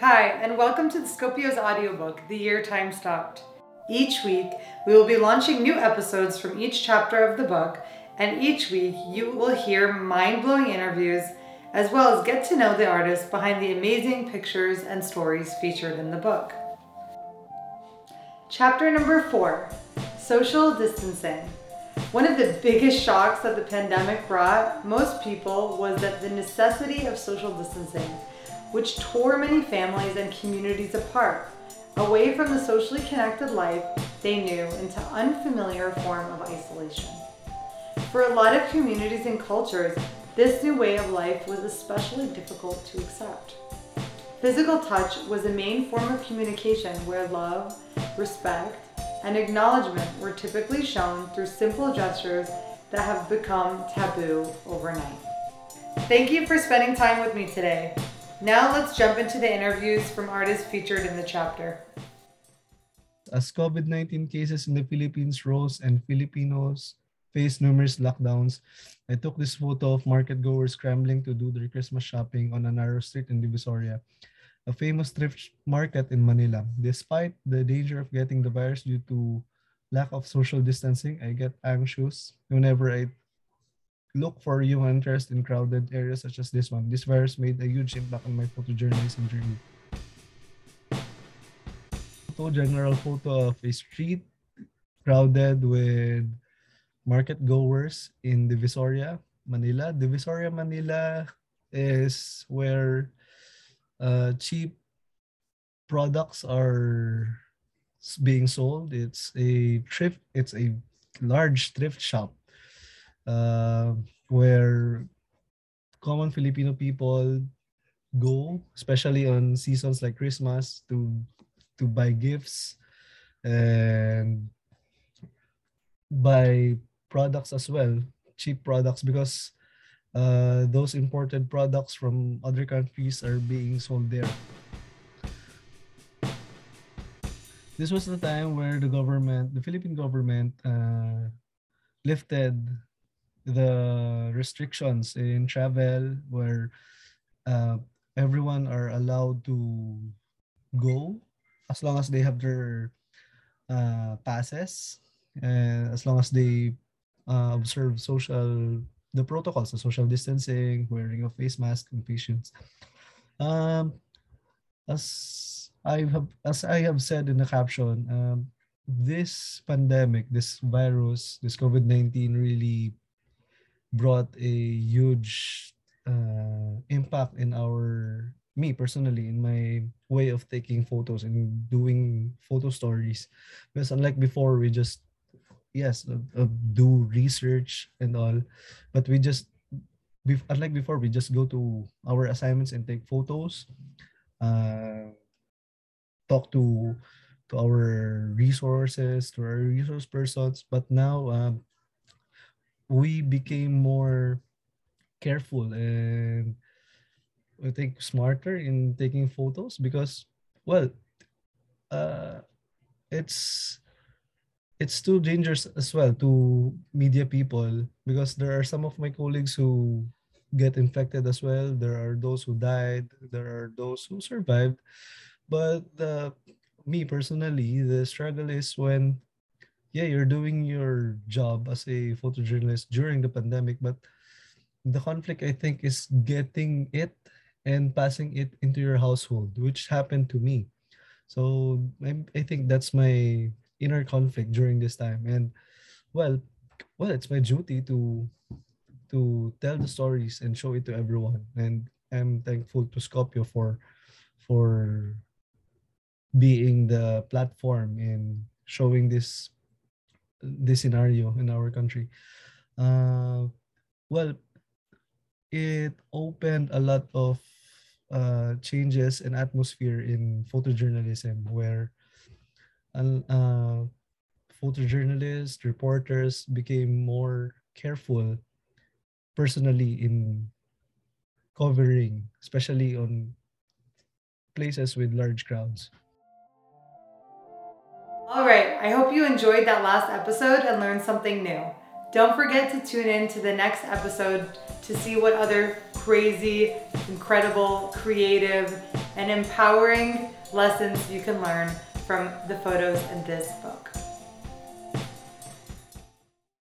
Hi, and welcome to the Scopio's audiobook, The Year Time Stopped. Each week, we will be launching new episodes from each chapter of the book, and each week you will hear mind blowing interviews as well as get to know the artists behind the amazing pictures and stories featured in the book. Chapter number four Social Distancing. One of the biggest shocks that the pandemic brought most people was that the necessity of social distancing, which tore many families and communities apart, away from the socially connected life they knew into unfamiliar form of isolation. For a lot of communities and cultures, this new way of life was especially difficult to accept. Physical touch was a main form of communication where love, respect, and acknowledgement were typically shown through simple gestures that have become taboo overnight. Thank you for spending time with me today. Now let's jump into the interviews from artists featured in the chapter. As COVID 19 cases in the Philippines rose and Filipinos faced numerous lockdowns, I took this photo of market goers scrambling to do their Christmas shopping on a narrow street in Divisoria a famous thrift market in Manila. Despite the danger of getting the virus due to lack of social distancing, I get anxious whenever I look for human interest in crowded areas such as this one. This virus made a huge impact on my photojournalism journey. Photo, general photo of a street crowded with market goers in Divisoria, Manila. Divisoria, Manila is where uh, cheap products are being sold. It's a thrift. It's a large thrift shop uh, where common Filipino people go, especially on seasons like Christmas, to to buy gifts and buy products as well, cheap products because uh, those imported products from other countries are being sold there. This was the time where the government, the Philippine government, uh, lifted the restrictions in travel, where uh, everyone are allowed to go as long as they have their uh, passes, and as long as they uh, observe social the protocols, the social distancing, wearing of face mask in patients. Um, as I have as I have said in the caption, um, this pandemic, this virus, this COVID-19 really brought a huge uh, impact in our me personally in my way of taking photos and doing photo stories because unlike before we just yes uh, uh, do research and all. But we just unlike before we just go to our assignments and take photos uh, talk to to our resources to our resource persons. But now um, we became more careful and I think smarter in taking photos because well uh, it's it's too dangerous as well to media people because there are some of my colleagues who get infected as well. There are those who died. There are those who survived. But uh, me personally, the struggle is when, yeah, you're doing your job as a photojournalist during the pandemic, but the conflict I think is getting it and passing it into your household, which happened to me. So I, I think that's my inner conflict during this time. And well well it's my duty to to tell the stories and show it to everyone. And i'm thankful to scopio for for being the platform in showing this this scenario in our country. Uh, well it opened a lot of uh, changes and atmosphere in photojournalism where uh, photojournalists, reporters became more careful personally in covering, especially on places with large crowds. All right, I hope you enjoyed that last episode and learned something new. Don't forget to tune in to the next episode to see what other crazy, incredible, creative, and empowering lessons you can learn from the photos in this book.